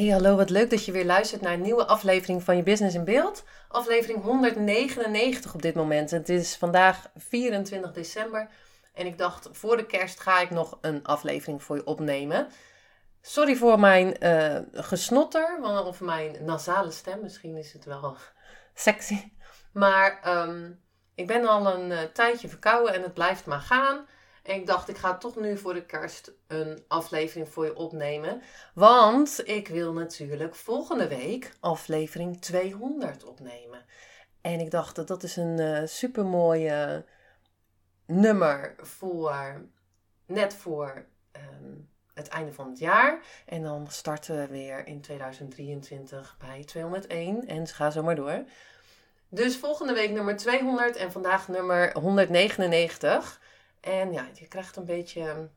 Hey, hallo, wat leuk dat je weer luistert naar een nieuwe aflevering van je Business in Beeld. Aflevering 199 op dit moment. Het is vandaag 24 december en ik dacht voor de kerst ga ik nog een aflevering voor je opnemen. Sorry voor mijn uh, gesnotter of mijn nasale stem, misschien is het wel sexy. Maar um, ik ben al een uh, tijdje verkouden en het blijft maar gaan. En ik dacht, ik ga toch nu voor de kerst een aflevering voor je opnemen. Want ik wil natuurlijk volgende week aflevering 200 opnemen. En ik dacht, dat is een uh, supermooie nummer voor, net voor um, het einde van het jaar. En dan starten we weer in 2023 bij 201 en ga zo maar door. Dus volgende week nummer 200 en vandaag nummer 199. En ja, je krijgt een beetje,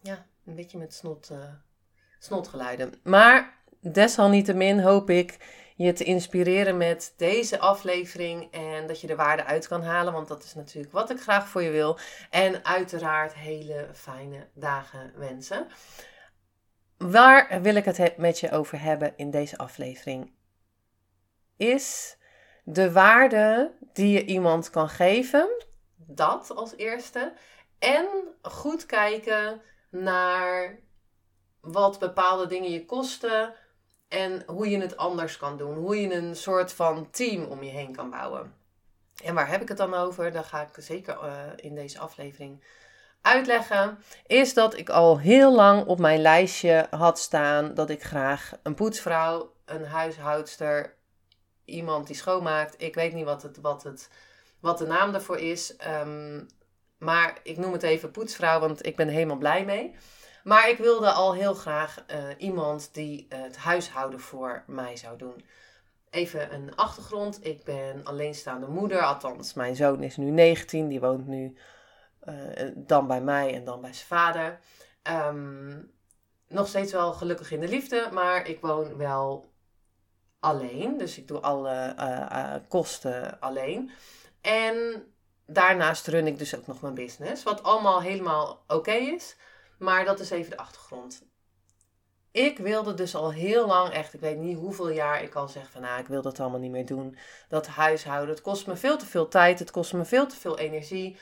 ja, een beetje met snot, uh, snotgeluiden. Maar desalniettemin hoop ik je te inspireren met deze aflevering en dat je de waarde uit kan halen, want dat is natuurlijk wat ik graag voor je wil. En uiteraard hele fijne dagen wensen. Waar wil ik het met je over hebben in deze aflevering? Is de waarde die je iemand kan geven dat als eerste. En goed kijken naar wat bepaalde dingen je kosten en hoe je het anders kan doen. Hoe je een soort van team om je heen kan bouwen. En waar heb ik het dan over? Daar ga ik zeker uh, in deze aflevering uitleggen. Is dat ik al heel lang op mijn lijstje had staan dat ik graag een poetsvrouw, een huishoudster, iemand die schoonmaakt. Ik weet niet wat het, wat het wat de naam daarvoor is. Ehm, maar ik noem het even poetsvrouw, want ik ben helemaal blij mee. Maar ik wilde al heel graag uh, iemand die het huishouden voor mij zou doen. Even een achtergrond. Ik ben alleenstaande moeder. Althans, mijn zoon is nu 19. Die woont nu uh, dan bij mij en dan bij zijn vader. Um, nog steeds wel gelukkig in de liefde. Maar ik woon wel alleen. Dus ik doe alle kosten alleen. En daarnaast run ik dus ook nog mijn business. Wat allemaal helemaal oké is. Maar dat is even de achtergrond. Ik wilde dus al heel lang, echt, ik weet niet hoeveel jaar ik al zeg van, nou, ik wil dat allemaal niet meer doen. Dat huishouden, het kost me veel te veel tijd, het kost me veel te veel energie.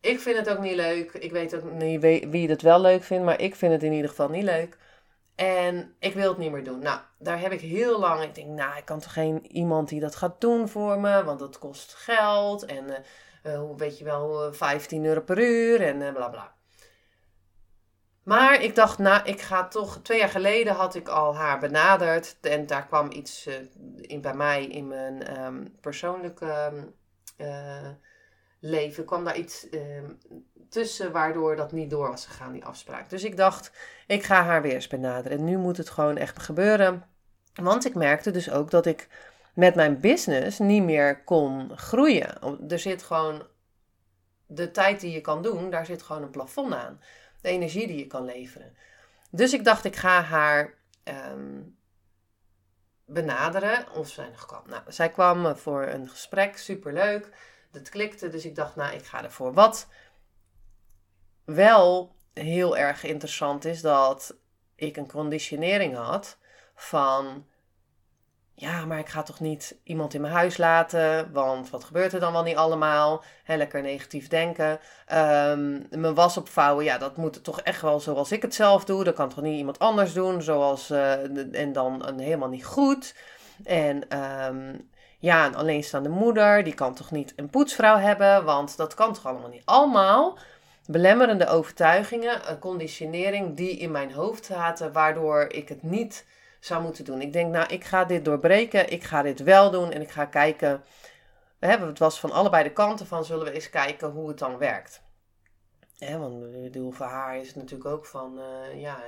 Ik vind het ook niet leuk. Ik weet ook niet wie het wel leuk vindt, maar ik vind het in ieder geval niet leuk. En ik wil het niet meer doen. Nou, daar heb ik heel lang. Ik denk, nou, ik kan toch geen iemand die dat gaat doen voor me, want dat kost geld. En uh, hoe weet je wel, 15 euro per uur en uh, bla bla. Maar ik dacht, nou, ik ga toch. Twee jaar geleden had ik al haar benaderd. En daar kwam iets in bij mij in mijn um, persoonlijke leven. kwam daar iets ehm, tussen waardoor dat niet door was gegaan, die afspraak. Dus ik dacht, ik ga haar weer eens benaderen. En nu moet het gewoon echt gebeuren. Want ik merkte dus ook dat ik met mijn business niet meer kon groeien. Er zit gewoon de tijd die je kan doen, daar zit gewoon een plafond aan. De energie die je kan leveren. Dus ik dacht, ik ga haar ehm, benaderen. Of zij nog kwam. Nou, zij kwam voor een gesprek, superleuk. Dat klikte, dus ik dacht, nou, ik ga ervoor. Wat wel heel erg interessant is dat ik een conditionering had van ja, maar ik ga toch niet iemand in mijn huis laten, want wat gebeurt er dan wel niet allemaal? He, lekker negatief denken. Um, mijn was opvouwen, ja, dat moet toch echt wel zoals ik het zelf doe. Dat kan toch niet iemand anders doen, zoals, uh, en dan helemaal niet goed. En um, ja, een alleenstaande moeder, die kan toch niet een poetsvrouw hebben, want dat kan toch allemaal niet. Allemaal belemmerende overtuigingen, een conditionering die in mijn hoofd zaten, waardoor ik het niet zou moeten doen. Ik denk, nou, ik ga dit doorbreken, ik ga dit wel doen en ik ga kijken. We hebben het was van allebei de kanten van, zullen we eens kijken hoe het dan werkt. Ja, want ik bedoel, voor haar is natuurlijk ook van, uh, ja,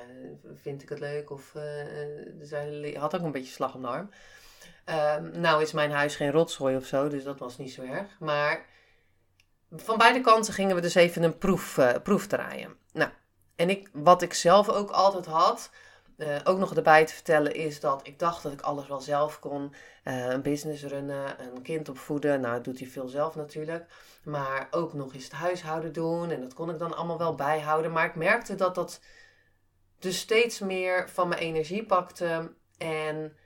vind ik het leuk? Of uh, zij had ook een beetje slag om de arm. Uh, nou is mijn huis geen rotzooi of zo, dus dat was niet zo erg. Maar van beide kanten gingen we dus even een proef, uh, proef draaien. Nou, en ik, wat ik zelf ook altijd had, uh, ook nog erbij te vertellen, is dat ik dacht dat ik alles wel zelf kon. Uh, een business runnen, een kind opvoeden. Nou, dat doet hij veel zelf natuurlijk. Maar ook nog eens het huishouden doen. En dat kon ik dan allemaal wel bijhouden. Maar ik merkte dat dat dus steeds meer van mijn energie pakte en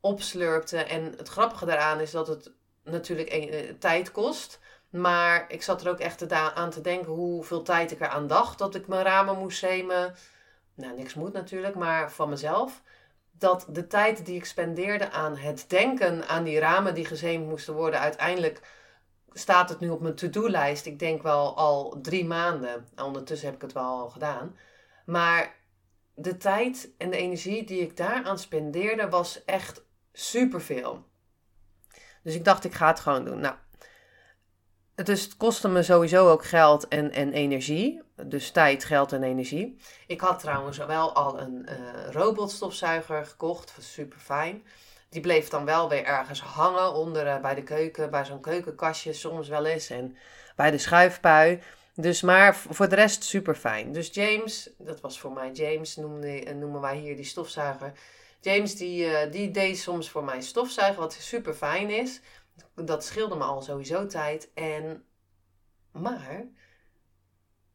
opslurpte. En het grappige daaraan is dat het natuurlijk een, tijd kost. Maar ik zat er ook echt aan te denken hoeveel tijd ik eraan dacht dat ik mijn ramen moest zemen. Nou, niks moet natuurlijk, maar van mezelf. Dat de tijd die ik spendeerde aan het denken aan die ramen die gezeemd moesten worden, uiteindelijk staat het nu op mijn to-do-lijst. Ik denk wel al drie maanden. Ondertussen heb ik het wel al gedaan. Maar de tijd en de energie die ik daaraan spendeerde was echt superveel. Dus ik dacht, ik ga het gewoon doen. Nou, dus het kostte me sowieso ook geld en, en energie. Dus tijd, geld en energie. Ik had trouwens wel al een uh, robotstofzuiger gekocht. Super fijn. Die bleef dan wel weer ergens hangen onder uh, bij de keuken, bij zo'n keukenkastje soms wel eens. En bij de schuifpui. Dus maar voor de rest super fijn. Dus James, dat was voor mij James, uh, noemen wij hier die stofzuiger. James die, die deed soms voor mij stofzuigen, wat super fijn is dat scheelde me al sowieso tijd. En, maar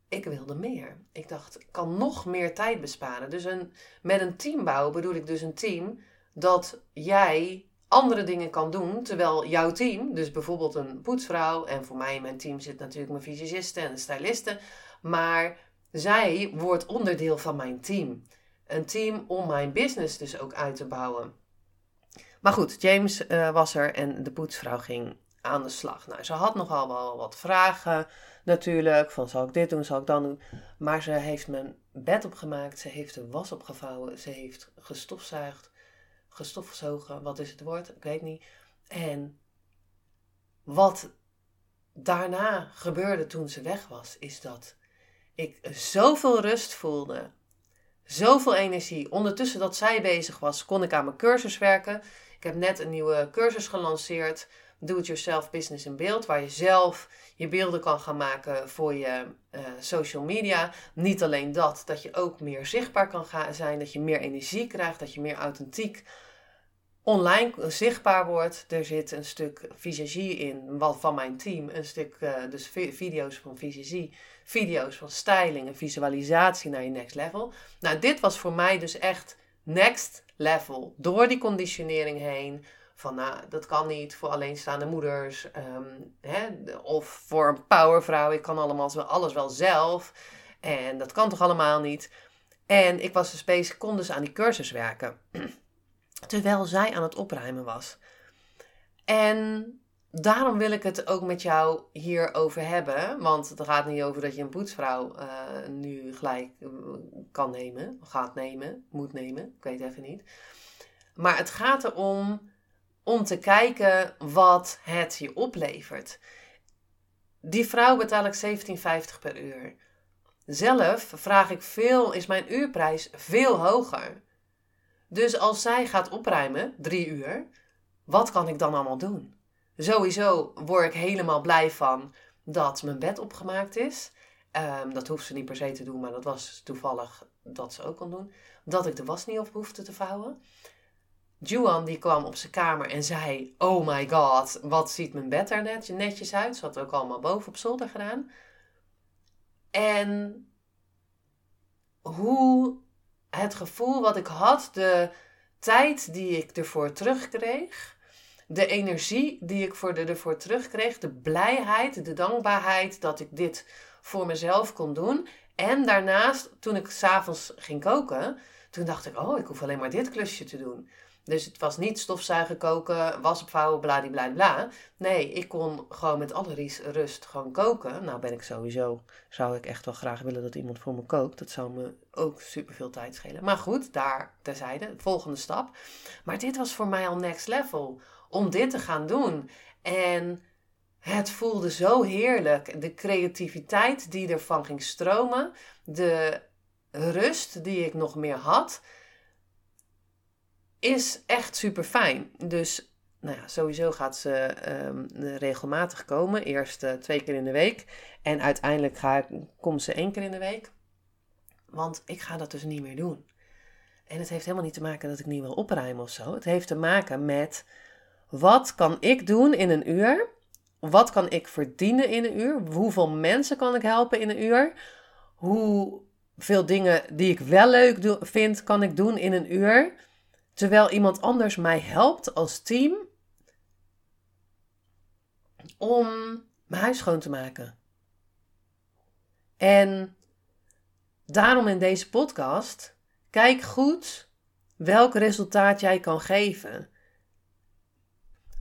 ik wilde meer. Ik dacht, ik kan nog meer tijd besparen. Dus een, met een team bouwen bedoel ik dus een team dat jij andere dingen kan doen, terwijl jouw team, dus bijvoorbeeld een poetsvrouw, en voor mij in mijn team zit natuurlijk mijn fysiciste en styliste, maar zij wordt onderdeel van mijn team. Een team om mijn business dus ook uit te bouwen. Maar goed, James uh, was er en de poetsvrouw ging aan de slag. Nou, ze had nogal wel wat vragen natuurlijk. Van zal ik dit doen, zal ik dan doen. Maar ze heeft mijn bed opgemaakt. Ze heeft de was opgevouwen. Ze heeft gestofzuigd. Gestofzogen, wat is het woord? Ik weet niet. En wat daarna gebeurde toen ze weg was, is dat ik zoveel rust voelde. Zoveel energie. Ondertussen dat zij bezig was, kon ik aan mijn cursus werken. Ik heb net een nieuwe cursus gelanceerd. Do-it-yourself business in beeld. Waar je zelf je beelden kan gaan maken voor je uh, social media. Niet alleen dat, dat je ook meer zichtbaar kan gaan zijn. Dat je meer energie krijgt. Dat je meer authentiek online zichtbaar wordt. Er zit een stuk visagie in wat van mijn team. Een stuk uh, dus video's van visagie. Video's van styling en visualisatie naar je next level. Nou, dit was voor mij dus echt next level. Door die conditionering heen. Van nou, dat kan niet voor alleenstaande moeders. Ehm, hè, of voor een powervrouw. Ik kan allemaal alles wel zelf. En dat kan toch allemaal niet. En ik was dus bezig, kon dus aan die cursus werken. Terwijl zij aan het opruimen was. En daarom wil ik het ook met jou hierover hebben. Want het gaat niet over dat je een poetsvrouw uh, nu gelijk uh, kan nemen, gaat nemen, moet nemen. Ik weet even niet. Maar het gaat erom om te kijken wat het je oplevert. Die vrouw betaal ik 17,50 per uur. Zelf vraag ik veel, is mijn uurprijs veel hoger. Dus als zij gaat opruimen, drie uur, wat kan ik dan allemaal doen? Sowieso word ik helemaal blij van dat mijn bed opgemaakt is. Um, dat hoeft ze niet per se te doen, maar dat was toevallig dat ze ook kon doen. Dat ik de was niet op hoefde te vouwen. Juan die kwam op zijn kamer en zei: Oh my god, wat ziet mijn bed er net, netjes uit. Ze had ook allemaal boven op zolder gedaan. En hoe het gevoel wat ik had, de tijd die ik ervoor terugkreeg de energie die ik voor de, ervoor terugkreeg, de blijheid, de dankbaarheid dat ik dit voor mezelf kon doen. En daarnaast, toen ik s'avonds ging koken, toen dacht ik, oh, ik hoef alleen maar dit klusje te doen. Dus het was niet stofzuigen, koken, was opvouwen, bla bla. Nee, ik kon gewoon met alle rust gewoon koken. Nou ben ik sowieso, zou ik echt wel graag willen dat iemand voor me kookt. Dat zou me ook super veel tijd schelen. Maar goed, daar terzijde, volgende stap. Maar dit was voor mij al next level om dit te gaan doen. En het voelde zo heerlijk. De creativiteit die ervan ging stromen. De rust die ik nog meer had. Is echt super fijn. Dus nou ja, sowieso gaat ze um, regelmatig komen. Eerst uh, twee keer in de week. En uiteindelijk ga ik, komt ze één keer in de week. Want ik ga dat dus niet meer doen. En het heeft helemaal niet te maken dat ik niet wil opruimen of zo. Het heeft te maken met wat kan ik doen in een uur? Wat kan ik verdienen in een uur? Hoeveel mensen kan ik helpen in een uur? Hoeveel dingen die ik wel leuk vind, kan ik doen in een uur? Terwijl iemand anders mij helpt als team om mijn huis schoon te maken. En daarom in deze podcast, kijk goed welk resultaat jij kan geven.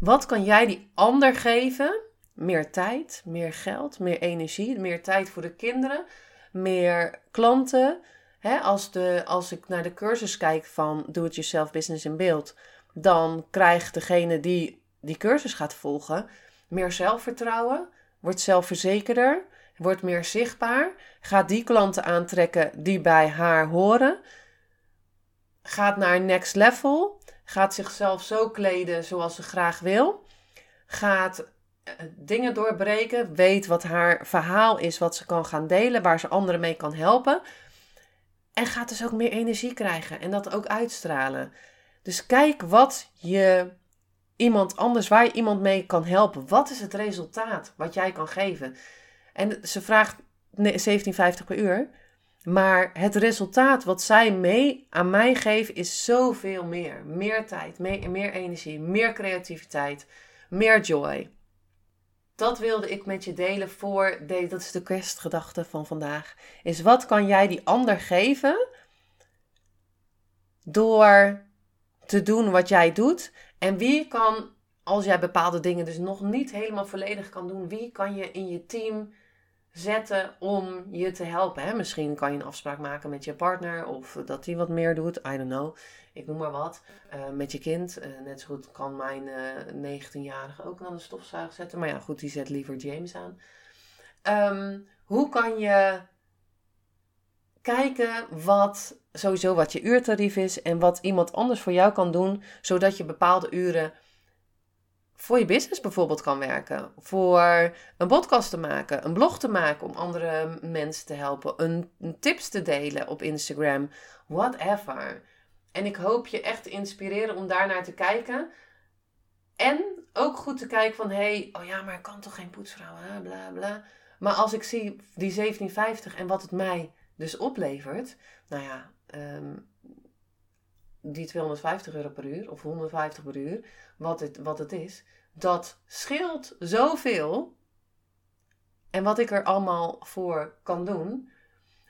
Wat kan jij die ander geven? Meer tijd, meer geld, meer energie, meer tijd voor de kinderen, meer klanten. als, de, als ik naar de cursus kijk van Do It Yourself Business in Beeld, dan krijgt degene die die cursus gaat volgen meer zelfvertrouwen, wordt zelfverzekerder, wordt meer zichtbaar, gaat die klanten aantrekken die bij haar horen, gaat naar next level, gaat zichzelf zo kleden zoals ze graag wil, gaat eh, dingen doorbreken, weet wat haar verhaal is, wat ze kan gaan delen, waar ze anderen mee kan helpen. En gaat dus ook meer energie krijgen en dat ook uitstralen. Dus kijk wat je iemand anders, waar je iemand mee kan helpen. Wat is het resultaat wat jij kan geven? En ze vraagt 17,50 per uur. Maar het resultaat wat zij mee aan mij geeft is zoveel meer. Meer tijd, meer, energie, meer creativiteit, meer joy. Dat wilde ik met je delen voor, de, dat is de kerstgedachte van vandaag. Is wat kan jij die ander geven door te doen wat jij doet? En wie kan, als jij bepaalde dingen dus nog niet helemaal volledig kan doen, wie kan je in je team zetten om je te helpen? Hè? Misschien kan je een afspraak maken met je partner of dat die wat meer doet. I don't know. Ik noem maar wat. Uh, met je kind. Uh, net zo goed kan mijn uh, eh, 19-jarige ook aan de stofzuiger zetten. Maar ja, goed, die zet liever James aan. Um, hoe kan je kijken wat sowieso wat je uurtarief is en wat iemand anders voor jou kan doen, zodat je bepaalde uren voor je business bijvoorbeeld kan werken. Voor een podcast te maken, een blog te maken om andere mensen te helpen, een, tips te delen op Instagram, whatever. En ik hoop je echt te inspireren om daarnaar te kijken. En ook goed te kijken van, hé, hey, oh ja, maar ik kan toch geen poetsvrouw, hè? bla bla. Maar als ik zie die 1750 en wat het mij dus oplevert, nou ja, Ehm, die 250 euro per uur of 150 per uur, wat het, wat het is, dat scheelt zoveel. En wat ik er allemaal voor kan doen.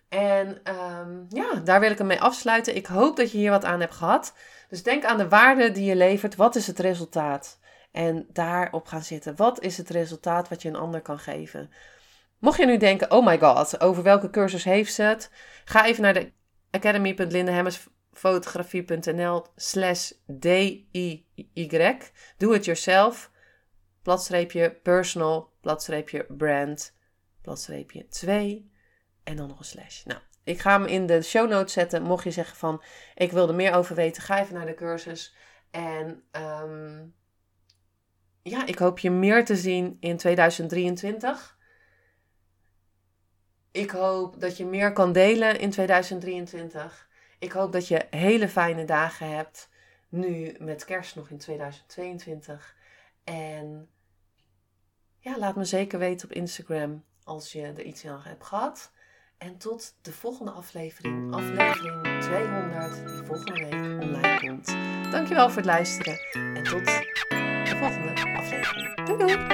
En ehm, ja, daar wil ik hem mee afsluiten. Ik hoop dat je hier wat aan hebt gehad. Dus denk aan de waarde die je levert. Wat is het resultaat? En daarop gaan zitten. Wat is het resultaat wat je een ander kan geven? Mocht je nu denken, oh my god, over welke cursus heeft ze het? Ga even naar de academy.lindehemmersfotografie.nl slash DIY. Do it yourself. Platstreepje personal. Platstreepje brand. Platstreepje 2. En dan nog een slash. Nou, ik ga hem in de show notes zetten. Mocht je zeggen van ik wil er meer over weten, ga even naar de cursus. En um, ja, ik hoop je meer te zien in 2023. Ik hoop dat je meer kan delen in 2023. Ik hoop dat je hele fijne dagen hebt. Nu met kerst nog in 2022. En ja, laat me zeker weten op Instagram als je er iets aan hebt gehad. En tot de volgende aflevering, aflevering 200, die volgende week online komt. Dankjewel voor het luisteren en tot de volgende aflevering. Doei doei!